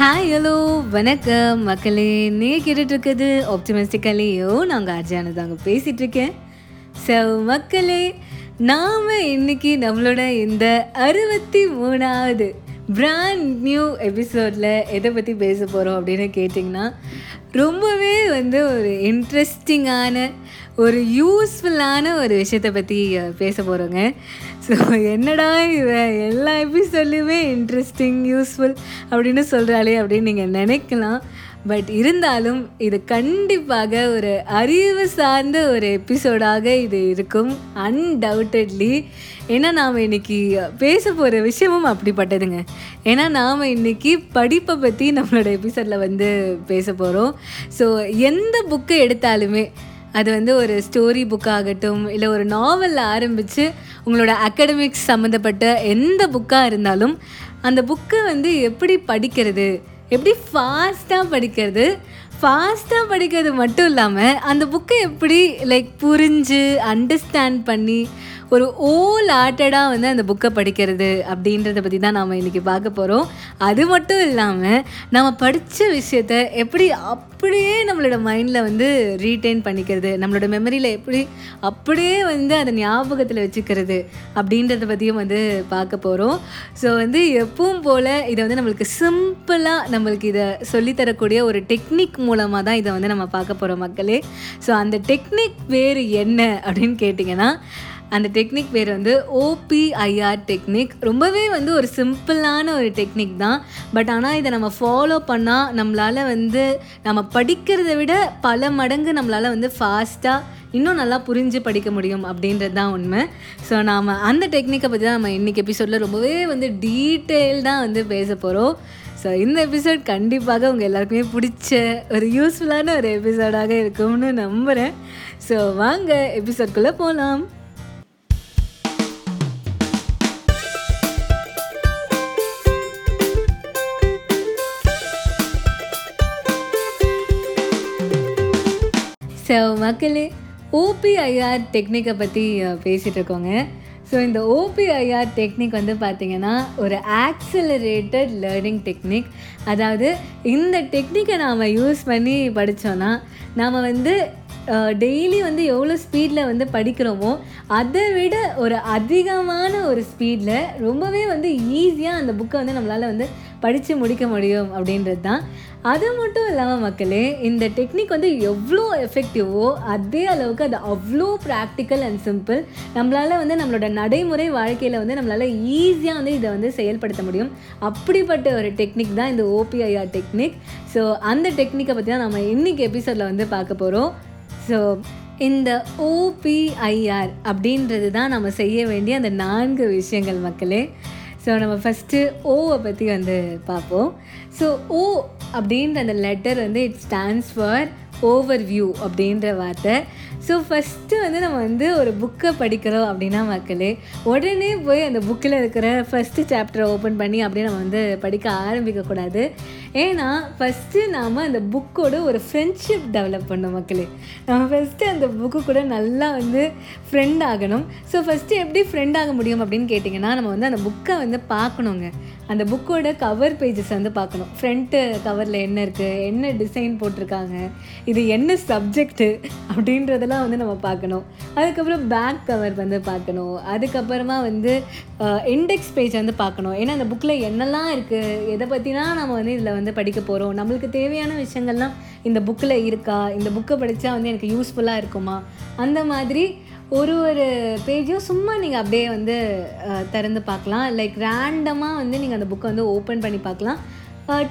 Hi hello வணக்கம். மக்களே நீங்கள் கேட்டுட்ருக்குது ஆப்டிமிஸ்டிக்கலையோ நாங்கள் அர்ஜானு தாங்க பேசிகிட்ருக்கேன் ஸோ மக்களே நாம் இன்னைக்கு நம்மளோட இந்த அறுபத்தி மூணாவது பிராண்ட் நியூ எபிசோடில் எதை பற்றி பேச போகிறோம் அப்படின்னு கேட்டிங்கன்னா ரொம்பவே வந்து ஒரு இன்ட்ரெஸ்டிங்கான ஒரு யூஸ்ஃபுல்லான ஒரு விஷயத்தை பற்றி பேச போகிறோங்க ஸோ என்னடா இவன் எல்லா எபிசோட்லேயுமே இன்ட்ரெஸ்டிங் யூஸ்ஃபுல் அப்படின்னு சொல்கிறாளே அப்படின்னு நீங்கள் நினைக்கலாம். பட் இருந்தாலும் இது கண்டிப்பாக ஒரு அறிவு சார்ந்த ஒரு எபிசோடாக இது இருக்கும் அன்டவுட்டட்லி ஏன்னா நாம் இன்னைக்கு பேச போகிற விஷயமும் அப்படிப்பட்டதுங்க. ஏன்னா நாம் இன்னைக்கு படிப்பை பற்றி நம்மளோட எபிசோடில் வந்து பேச போகிறோம் ஸோ எந்த புக்கை எடுத்தாலுமே அது வந்து ஒரு ஸ்டோரி புக்காகட்டும் இல்லை ஒரு நாவலில் ஆரம்பித்து உங்களோட அகடமிக்ஸ் சம்மந்தப்பட்ட எந்த புக்காக இருந்தாலும் அந்த புக்கை வந்து எப்படி படிக்கிறது எப்படி ஃபாஸ்ட்டாக படிக்கிறது? ஃபாஸ்ட்டாக படிக்கிறது மட்டும் இல்லாமல் அந்த புக்கை எப்படி லைக் புரிஞ்சு அண்டர்ஸ்டாண்ட் பண்ணி ஒரு ஓல் ஆர்ட்டடாக வந்து அந்த புக்கை படிக்கிறது அப்படின்றத பற்றி தான் நாம் இன்றைக்கி பார்க்க போகிறோம் அது மட்டும் இல்லாமல் நம்ம படித்த விஷயத்த எப்படி அப்படியே நம்மளோட மைண்டில் வந்து ரீட்டைன் பண்ணிக்கிறது நம்மளோட மெமரியில் எப்படி அப்படியே வந்து அதை ஞாபகத்தில் வச்சுக்கிறது அப்படின்றத பற்றியும் வந்து பார்க்க போகிறோம் ஸோ வந்து எப்பவும் போல் இதை வந்து நம்மளுக்கு சிம்பிளாக நம்மளுக்கு இதை சொல்லித்தரக்கூடிய ஒரு டெக்னிக் மூலமாக தான் இதை வந்து நம்ம பார்க்க போகிறோம் மக்களே. ஸோ அந்த டெக்னிக் வேறு என்ன அப்படின்னு கேட்டிங்கன்னா அந்த டெக்னிக் பேர் வந்து ஓபிஐஆர் டெக்னிக். ரொம்பவே வந்து ஒரு சிம்பிளான ஒரு டெக்னிக் தான். பட் ஆனால் இதை நம்ம ஃபாலோ பண்ணால் நம்மளால் வந்து நம்ம படிக்கிறத விட பல மடங்கு நம்மளால் வந்து ஃபாஸ்ட்டாக இன்னும் நல்லா புரிஞ்சு படிக்க முடியும் அப்படின்றது தான் உண்மை. ஸோ நாம் அந்த டெக்னிக்கை பற்றி தான் நம்ம இன்றைக்கி எபிசோடில் ரொம்பவே வந்து டீட்டெயில்டாக வந்து பேச போகிறோம் ஸோ இந்த எபிசோட் கண்டிப்பாக உங்கள் எல்லாருக்குமே பிடிச்ச ஒரு யூஸ்ஃபுல்லான ஒரு எபிசோடாக இருக்கும்னு நம்புகிறேன் ஸோ வாங்க எபிசோட்குள்ளே போகலாம் மக்களே ஓபிஐஆர் டெக்னிக்கை பற்றி பேசிகிட்டு இருக்கோங்க ஸோ இந்த ஓபிஐஆர் டெக்னிக் வந்து பார்த்திங்கன்னா ஒரு ஆக்சிலரேட்டட் லேர்னிங் டெக்னிக் அதாவது இந்த டெக்னிக்கை நாம் யூஸ் பண்ணி படித்தோன்னா நாம் வந்து டெய்லி வந்து எவ்வளோ ஸ்பீடில் வந்து படிக்கிறோமோ அதை விட ஒரு அதிகமான ஒரு ஸ்பீடில் ரொம்பவே வந்து ஈஸியாக அந்த புக்கை வந்து நம்மளால் வந்து படித்து முடிக்க முடியும் அப்படின்றது தான் அது மட்டும் இல்லாமல் மக்களே இந்த டெக்னிக் வந்து எவ்வளோ எஃபெக்டிவோ அதே அளவுக்கு அது அவ்வளோ ப்ராக்டிக்கல் அண்ட் சிம்பிள் நம்மளால் வந்து நம்மளோட நடைமுறை வாழ்க்கையில் வந்து நம்மளால் ஈஸியாக வந்து இதை வந்து செயல்படுத்த முடியும். அப்படிப்பட்ட ஒரு டெக்னிக் தான் இந்த ஓபிஐஆர் டெக்னிக் ஸோ அந்த டெக்னிக்கை பற்றி தான் நம்ம இன்றைக்கி எபிசோடில் வந்து பார்க்க போகிறோம் ஸோ இந்த ஓபிஐஆர் அப்படின்றது தான் நம்ம செய்ய வேண்டிய அந்த நான்கு விஷயங்கள் மக்களே. ஸோ நம்ம ஃபஸ்ட்டு ஓவை பற்றி வந்து பார்ப்போம். ஸோ ஓ அப்படின்ற அந்த லெட்டர் வந்து it stands for overview அப்படின்ற வார்த்தை. ஸோ ஃபஸ்ட்டு வந்து நம்ம வந்து ஒரு புக்கை படிக்கிறோம் அப்படின்னா மக்களே உடனே போய் அந்த புக்கில் இருக்கிற ஃபஸ்ட்டு சாப்டரை ஓப்பன் பண்ணி அப்படியே நம்ம வந்து படிக்க ஆரம்பிக்கக்கூடாது. ஏன்னா ஃபஸ்ட்டு நாம் அந்த புக்கோட ஒரு ஃப்ரெண்ட்ஷிப் டெவலப் பண்ணோம் மக்களே. நம்ம ஃபஸ்ட்டு அந்த புக்கு கூட நல்லா வந்து ஃப்ரெண்ட் ஆகணும். ஸோ ஃபஸ்ட்டு எப்படி ஃப்ரெண்ட் ஆக முடியும் அப்படின்னு கேட்டிங்கன்னா நம்ம வந்து அந்த புக்கை வந்து பார்க்கணுங்க. அந்த புக்கோட கவர் பேஜஸ் வந்து பார்க்கணும். ஃப்ரண்ட்டு கவரில் என்ன இருக்குது என்ன டிசைன் போட்டிருக்காங்க இது என்ன சப்ஜெக்ட்டு அப்படின்றதெல்லாம் வந்து நம்ம பார்க்கணும். அதுக்கப்புறம் பேக் கவர் வந்து பார்க்கணும். அதுக்கப்புறமா வந்து இண்டெக்ஸ் பேஜ் வந்து பார்க்கணும். ஏன்னா அந்த புக்கில் என்னெல்லாம் இருக்குது எதை பற்றினா நம்ம வந்து இதில் வந்து படிக்க போகிறோம் நம்மளுக்கு தேவையான விஷயங்கள்லாம் இந்த புக்கில் இருக்கா? இந்த புக்கை படித்தா வந்து எனக்கு யூஸ்ஃபுல்லாக இருக்குமா? அந்த மாதிரி ஒரு ஒரு பேஜும் சும்மா நீங்கள் அப்படியே வந்து திறந்து பார்க்கலாம். லைக் ரேண்டமாக வந்து நீங்கள் அந்த புக்கை வந்து ஓப்பன் பண்ணி பார்க்கலாம்.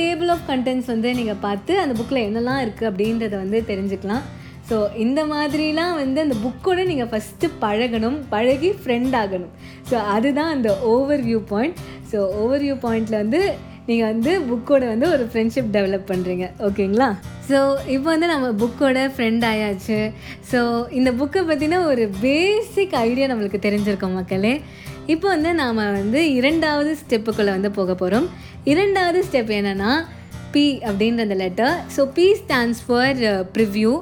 டேபிள் ஆஃப் கண்டென்ட்ஸ் வந்து நீங்கள் பார்த்து அந்த புக்கில் என்னெல்லாம் இருக்குது அப்படின்றத வந்து தெரிஞ்சுக்கலாம். ஸோ இந்த மாதிரிலாம் வந்து அந்த புக்கோட நீங்கள் ஃபஸ்ட்டு பழகணும். பழகி ஃப்ரெண்ட் ஆகணும். ஸோ அதுதான் அந்த overview point so overview பாயிண்டில் வந்து நீங்கள் வந்து புக்கோட வந்து ஒரு ஃப்ரெண்ட்ஷிப் டெவலப் பண்ணுறீங்க ஓகேங்களா ஸோ இப்போ வந்து நம்ம புக்கோட ஃப்ரெண்ட் ஆயாச்சு. ஸோ இந்த புக்கை பற்றின ஒரு பேசிக் ஐடியா நம்மளுக்கு தெரிஞ்சிருக்கோம் மக்களே. இப்போ வந்து நாம் வந்து இரண்டாவது ஸ்டெப்புக்குள்ளே வந்து போக போகிறோம் இரண்டாவது ஸ்டெப் என்னென்னா பி அப்படின்ற அந்த letter so P stands for preview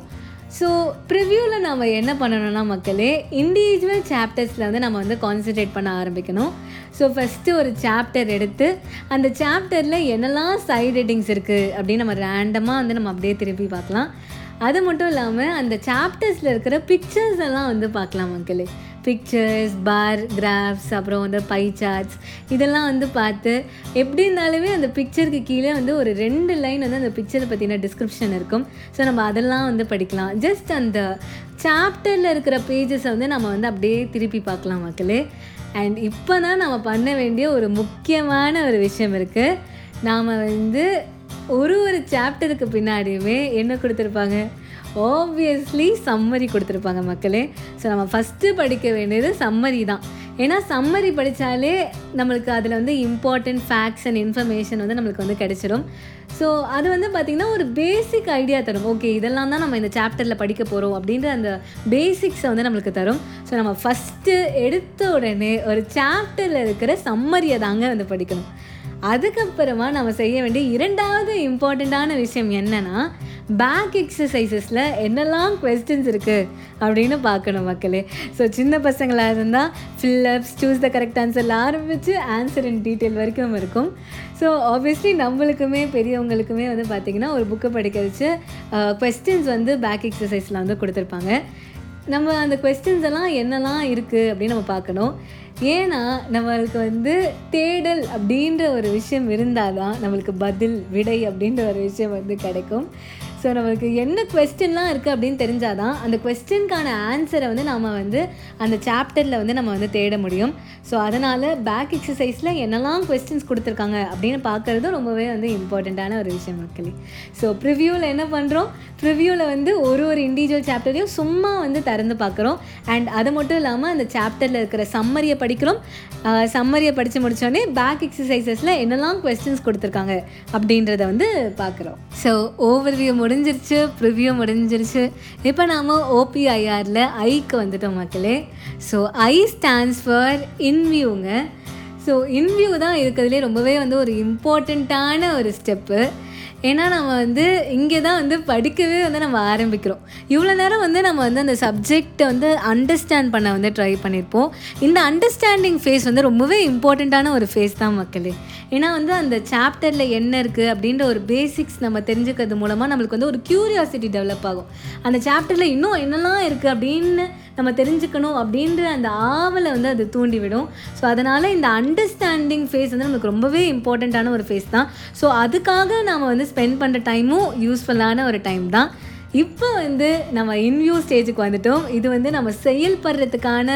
so ப்ரிவ்யூவில் நம்ம என்ன பண்ணணும்னா மக்களே இண்டிவிஜுவல் சாப்டர்ஸில் வந்து நம்ம வந்து கான்சென்ட்ரேட் பண்ண ஆரம்பிக்கணும். ஸோ ஃபஸ்ட்டு ஒரு சாப்டர் எடுத்து அந்த சாப்டரில் என்னெல்லாம் சைட் ஹெட்டிங்ஸ் இருக்குது அப்படின்னு நம்ம ரேண்டமாக வந்து நம்ம அப்படியே திருப்பி பார்க்கலாம். அது மட்டும் இல்லாமல் அந்த சாப்டர்ஸில் இருக்கிற பிக்சர்ஸ் எல்லாம் வந்து பார்க்கலாம் மக்களே. பிக்சர்ஸ் பார் கிராஃப்ஸ் அப்புறம் வந்து பை சார்ட்ஸ் இதெல்லாம் வந்து பார்த்து எப்படி இருந்தாலுமே அந்த பிக்சருக்கு கீழே வந்து ஒரு ரெண்டு லைன் வந்து அந்த பிக்சரை பற்றின டிஸ்கிரிப்ஷன் இருக்கும். ஸோ நம்ம அதெல்லாம் வந்து படிக்கலாம். ஜஸ்ட் அந்த சாப்டரில் இருக்கிற பேஜஸை வந்து நம்ம வந்து அப்படியே திருப்பி பார்க்கலாம் மக்களே. அண்ட் இப்போ தான் நம்ம பண்ண வேண்டிய ஒரு முக்கியமான ஒரு விஷயம் இருக்குது நாம் வந்து ஒரு ஒரு சாப்டருக்கு பின்னாடியுமே என்ன கொடுத்துருப்பாங்க? ஆப்வியஸ்லி சம்மரி கொடுத்துருப்பாங்க மக்களே. ஸோ நம்ம ஃபஸ்ட்டு படிக்க வேண்டியது சம்மரி தான். ஏன்னா சம்மரி படித்தாலே நம்மளுக்கு அதில் வந்து இம்பார்ட்டண்ட் ஃபேக்ட்ஸ் அண்ட் இன்ஃபர்மேஷன் வந்து நம்மளுக்கு வந்து கிடச்சிடும் ஸோ அது வந்து பார்த்திங்கன்னா ஒரு பேசிக் ஐடியா தரும். ஓகே இதெல்லாம் தான் நம்ம இந்த சாப்டரில் படிக்க போகிறோம் அப்படின்ற அந்த பேசிக்ஸை வந்து நம்மளுக்கு தரும். ஸோ நம்ம ஃபஸ்ட்டு எடுத்த உடனே ஒரு சாப்டரில் இருக்கிற சம்மரியை தாங்க வந்து படிக்கணும். அதுக்கப்புறமா நம்ம செய்ய வேண்டிய இரண்டாவது இம்பார்ட்டண்ட்டான விஷயம் என்னென்னா பேக் எக்ஸசைசஸில் என்னெல்லாம் கொஸ்டின்ஸ் இருக்குது அப்படின்னு பார்க்கணும் மக்களே. ஸோ சின்ன பசங்களாக இருந்தால் fill ups choose the correct ஆன்சரில் ஆரம்பித்து ஆன்சர் இன் டீட்டெயில் வரைக்கும் இருக்கும். ஸோ ஆப்வியஸ்லி நம்மளுக்குமே பெரியவங்களுக்குமே வந்து பார்த்திங்கன்னா ஒரு புக்கை படிக்க வச்சு கொஸ்டின்ஸ் வந்து பேக் எக்ஸசைஸில் வந்து கொடுத்துருப்பாங்க. நம்ம அந்த கொஸ்டின்ஸ் எல்லாம் என்னெல்லாம் இருக்குது அப்படின்னு நம்ம பார்க்கணும். ஏன்னா நம்மளுக்கு வந்து தேடல் அப்படின்ற ஒரு விஷயம் இருந்தால் தான் நம்மளுக்கு பதில் விடை அப்படின்ற ஒரு விஷயம் வந்து கிடைக்கும். ஸோ நம்மளுக்கு என்ன கொஸ்டின்லாம் இருக்குது அப்படின்னு தெரிஞ்சாதான் அந்த கொஸ்டினுக்கான ஆன்சரை வந்து நம்ம வந்து அந்த சாப்டரில் வந்து நம்ம வந்து தேட முடியும். ஸோ அதனால் பேக் எக்ஸசைஸில் என்னெல்லாம் கொஸ்டின்ஸ் கொடுத்துருக்காங்க அப்படின்னு பார்க்குறது ரொம்பவே வந்து இம்பார்ட்டண்ட்டான ஒரு விஷயம் மக்களே. ஸோ ப்ரிவ்யூவில் என்ன பண்ணுறோம் ப்ரிவ்யூவில் வந்து ஒரு ஒரு இண்டிவிஜுவல் சாப்டரையும் சும்மா வந்து திறந்து பார்க்குறோம். அண்ட் அது மட்டும் இல்லாமல் அந்த சாப்டரில் இருக்கிற சம்மரியை படிக்கிறோம். சம்மரியை படித்து முடித்தோடனே பேக் எக்ஸசைசஸில் என்னெல்லாம் கொஸ்டின்ஸ் கொடுத்துருக்காங்க அப்படின்றத வந்து பார்க்குறோம். ஸோ ஓவர்வியூ முடிஞ்சிருச்சு ப்ரிவ்யூ முடிஞ்சிருச்சு. இப்போ நாம் ஓபிஐஆரில் ஐக்கு வந்துட்டோம் மக்களே. ஸோ ஐ ஸ்டாண்ட்ஸ் ஃபார் இன்வியூங்க ஸோ இன்வியூ தான் இருக்கிறதுலே ரொம்பவே வந்து ஒரு இம்பார்ட்டண்ட்டான ஒரு ஸ்டெப்பு ஏன்னா நம்ம வந்து இங்கே தான் வந்து படிக்கவே வந்து நம்ம ஆரம்பிக்கிறோம். இவ்வளோ நேரம் வந்து நம்ம வந்து அந்த சப்ஜெக்டை வந்து அண்டர்ஸ்டாண்ட் பண்ண வந்து ட்ரை பண்ணியிருப்போம் இந்த அண்டர்ஸ்டாண்டிங் ஃபேஸ் வந்து ரொம்பவே இம்பார்ட்டண்ட்டான ஒரு ஃபேஸ் தான் மக்களே. ஏன்னா வந்து அந்த சாப்டரில் என்ன இருக்குது அப்படின்ற ஒரு பேசிக்ஸ் நம்ம தெரிஞ்சுக்கிறது மூலமாக நம்மளுக்கு வந்து ஒரு க்யூரியாசிட்டி டெவலப் ஆகும். அந்த சாப்டரில் இன்னும் என்னெல்லாம் இருக்குது அப்படின்னு நம்ம தெரிஞ்சுக்கணும் அப்படின்ற அந்த ஆவலை வந்து அது தூண்டிவிடும். ஸோ அதனால் இந்த அண்டர்ஸ்டாண்டிங் ஃபேஸ் வந்து நமக்கு ரொம்பவே இம்பார்ட்டண்ட்டான ஒரு ஃபேஸ் தான். ஸோ அதுக்காக நாம் வந்து ஸ்பெண்ட் பண்ணுற டைமும் யூஸ்ஃபுல்லான ஒரு டைம் தான். இப்போ வந்து நம்ம இன்வியூ ஸ்டேஜுக்கு வந்துட்டோம். இது வந்து நம்ம செயல்படுறதுக்கான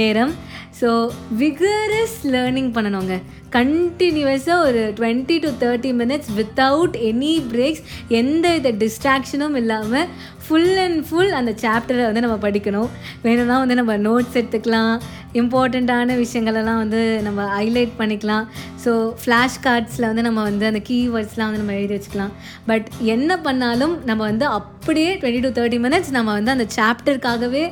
நேரம். ஸோ விகரஸ் லேர்னிங் பண்ணணுங்க. கண்டினியூஸாக ஒரு twenty to thirty minutes without any breaks எந்த வித டிஸ்ட்ராக்ஷனும் இல்லாமல் ஃபுல் அண்ட் ஃபுல் அந்த சாப்டரை வந்து நம்ம படிக்கணும். வேணும்னா வந்து நம்ம நோட்ஸ் எடுத்துக்கலாம். இம்பார்ட்டண்ட்டான விஷயங்களெல்லாம் வந்து நம்ம ஹைலைட் பண்ணிக்கலாம். ஸோ ஃப்ளாஷ் கார்ட்ஸில் வந்து நம்ம வந்து அந்த கீவேர்ட்ஸ்லாம் வந்து நம்ம எழுதி வச்சுக்கலாம். பட் என்ன பண்ணாலும் நம்ம வந்து அப்படியே டுவெண்ட்டி டு தேர்ட்டி மினிட்ஸ் நம்ம வந்து அந்த சாப்டருக்காகவே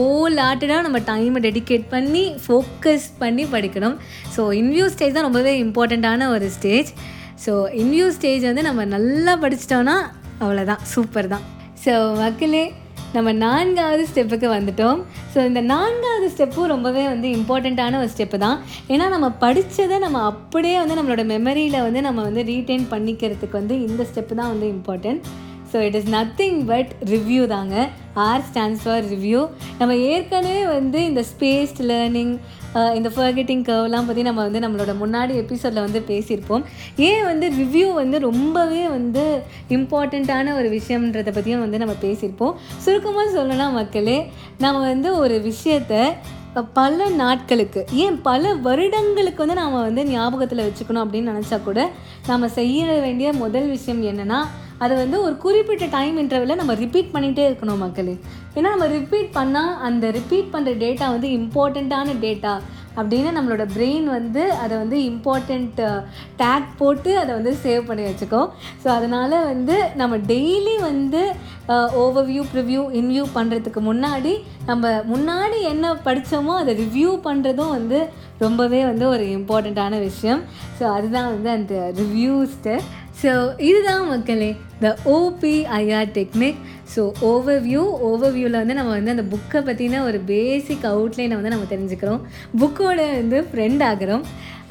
ஓல் ஆட்டடாக நம்ம டைமை டெடிகேட் பண்ணி ஃபோக்கஸ் பண்ணி படிக்கணும். ஸோ இன்வியூ ஸ்டேஜ் தான் ரொம்பவே இம்பார்ட்டண்ட்டான ஒரு ஸ்டேஜ் ஸோ இன்வியூ ஸ்டேஜ் வந்து நம்ம நல்லா படிச்சிட்டோன்னா அவ்வளோதான் சூப்பர் தான். ஸோ மக்களே நம்ம நான்காவது ஸ்டெப்புக்கு வந்துட்டோம். ஸோ இந்த நான்காவது ஸ்டெப்பும் ரொம்பவே வந்து இம்பார்ட்டண்ட்டான ஒரு ஸ்டெப்பு தான். ஏன்னா நம்ம படித்ததை நம்ம அப்படியே வந்து நம்மளோட மெமரியில் வந்து நம்ம வந்து ரீட்டைன் பண்ணிக்கிறதுக்கு வந்து இந்த ஸ்டெப்பு தான் வந்து important so it is nothing but review தாங்க. ஆர் ஸ்டாண்ட்ஸ் ஃபார் ரிவ்யூ நம்ம ஏற்கனவே வந்து இந்த ஸ்பேஸ்ட் லேர்னிங் இந்த ஃபர்கெட்டிங் கர்வ்லாம் பற்றி நம்ம வந்து நம்மளோட முன்னாடி எபிசோடில் வந்து பேசியிருப்போம். ஏன் வந்து ரிவ்யூ வந்து ரொம்பவே வந்து இம்பார்ட்டண்ட்டான ஒரு விஷயம்ன்றதை பற்றியும் வந்து நம்ம பேசியிருப்போம். சுருக்கமாக சொல்லணும்னா மக்களே நம்ம வந்து ஒரு விஷயத்தை பல நாட்களுக்கு ஏன் பல வருடங்களுக்கு வந்து நாம் வந்து ஞாபகத்தில் வச்சுக்கணும் அப்படின்னு நினச்சா கூட நம்ம செய்ய வேண்டிய முதல் விஷயம் என்னென்னா அதை வந்து ஒரு குறிப்பிட்ட டைம் இன்டர்வலில் நம்ம ரிப்பீட் பண்ணிகிட்டே இருக்கணும் மக்களே. ஏன்னா நம்ம ரிப்பீட் பண்ணால் அந்த ரிப்பீட் பண்ணுற டேட்டா வந்து இம்பார்ட்டண்ட்டான டேட்டா அப்படின்னு நம்மளோட பிரெயின் வந்து அதை வந்து இம்பார்ட்டண்ட் டேக் போட்டு அதை வந்து சேவ் பண்ணி வச்சுக்கோ ஸோ அதனால் வந்து நம்ம டெய்லி வந்து ஓவர்வியூ ப்ரிவ்யூ இன்வியூ பண்ணுறதுக்கு முன்னாடி நம்ம முன்னாடி என்ன படித்தோமோ அதை ரிவ்யூ பண்ணுறதும் வந்து ரொம்பவே வந்து ஒரு இம்பார்ட்டண்ட்டான விஷயம். ஸோ அதுதான் வந்து அந்த ரிவ்யூ ஸ்டெப் ஸோ இதுதான் மக்களே the OPIR technique so overview ஓவர்வியூவில் வந்து நம்ம வந்து அந்த புக்கை பற்றின ஒரு பேசிக் அவுட்லைனை வந்து நம்ம தெரிஞ்சுக்கிறோம். புக்கோட வந்து ஃப்ரெண்ட் ஆகிறோம்.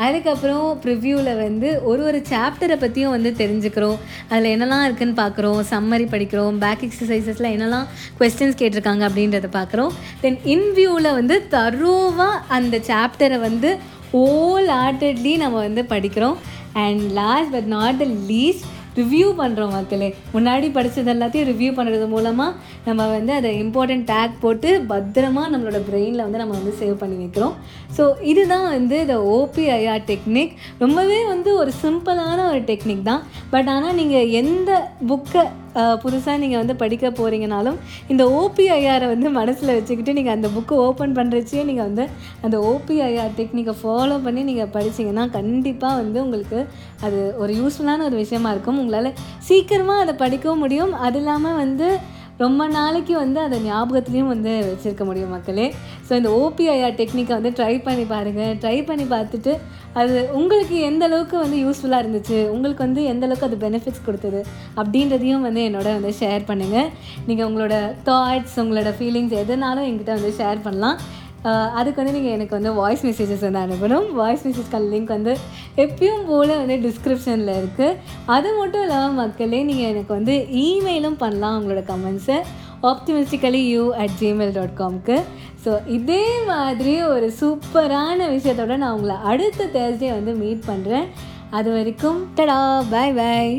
அதுக்கப்புறம் ப்ரிவ்யூவில் வந்து ஒரு ஒரு சாப்டரை பற்றியும் வந்து தெரிஞ்சுக்கிறோம். அதில் என்னெல்லாம் இருக்குதுன்னு பார்க்குறோம் சம்மரி படிக்கிறோம். பேக் எக்ஸசைசஸில் என்னெல்லாம் கொஸ்டின்ஸ் கேட்டிருக்காங்க அப்படின்றத பார்க்குறோம் தென் இன்வியூவில் வந்து தருவாக அந்த சாப்டரை வந்து ஓல் ஆர்டட்லி நம்ம வந்து படிக்கிறோம். And last but not the least review பண்ணுறோம் மக்களே. முன்னாடி படித்தது எல்லாத்தையும் ரிவ்யூ பண்ணுறது மூலமாக நம்ம வந்து அதை இம்பார்ட்டன்ட் டேக் போட்டு பத்திரமா நம்மளோட பிரெயினில் வந்து நம்ம வந்து சேவ் பண்ணி வைக்கிறோம். ஸோ இதுதான் வந்து இந்த ஓபிஐஆர் டெக்னிக் ரொம்பவே வந்து ஒரு சிம்பிளான ஒரு டெக்னிக் தான். பட் ஆனால் நீங்கள் எந்த புக்கை புதுசாக நீங்கள் வந்து படிக்க போகிறீங்கனாலும் இந்த ஓபிஐஆரை வந்து மனசில் வச்சுக்கிட்டு நீங்கள் அந்த புக்கு ஓப்பன் பண்ணுறச்சே நீங்கள் வந்து அந்த ஓபிஐஆர் டெக்னிக்கை ஃபாலோ பண்ணி நீங்கள் படிச்சீங்கன்னா கண்டிப்பாக வந்து உங்களுக்கு அது ஒரு யூஸ்ஃபுல்லான ஒரு விஷயமா இருக்கும். உங்களால் சீக்கிரமாக அதை படிக்கவும் முடியும். அது இல்லாமல் வந்து ரொம்ப நாளைக்கு வந்து அதை ஞாபகத்துலேயும் வந்து வச்சுருக்க முடியும் மக்களே. ஸோ இந்த ஓபிஐஆர் டெக்னிக்கை வந்து ட்ரை பண்ணி பாருங்கள் ட்ரை பண்ணி பார்த்துட்டு அது உங்களுக்கு எந்த அளவுக்கு வந்து யூஸ்ஃபுல்லாக இருந்துச்சு? உங்களுக்கு வந்து எந்த அளவுக்கு அது பெனிஃபிட்ஸ் கொடுத்தது? அப்படின்றதையும் வந்து என்னோட வந்து ஷேர் பண்ணுங்கள் நீங்கள் உங்களோட தாட்ஸ் உங்களோட ஃபீலிங்ஸ் எதுனாலும் எங்கிட்ட வந்து ஷேர் பண்ணலாம். அதுக்கு வந்து நீங்கள் எனக்கு வந்து வாய்ஸ் மெசேஜஸ் வந்து அனுப்பணும். வாய்ஸ் மெசேஜ்க்கான லிங்க் வந்து எப்பயும் போல் வந்து டிஸ்கிரிப்ஷனில் இருக்குது அது மட்டும் இல்லாமல் மக்களே நீங்கள் எனக்கு வந்து இமெயிலும் பண்ணலாம் உங்களோட கமெண்ட்ஸை optimistically you at Gmail dot காம்க்கு so இதே மாதிரி ஒரு சூப்பரான விஷயத்தோட நான் உங்களை அடுத்த தேர்ஸ்டே வந்து மீட் பண்ணுறேன் அது வரைக்கும் டடா பாய் பாய்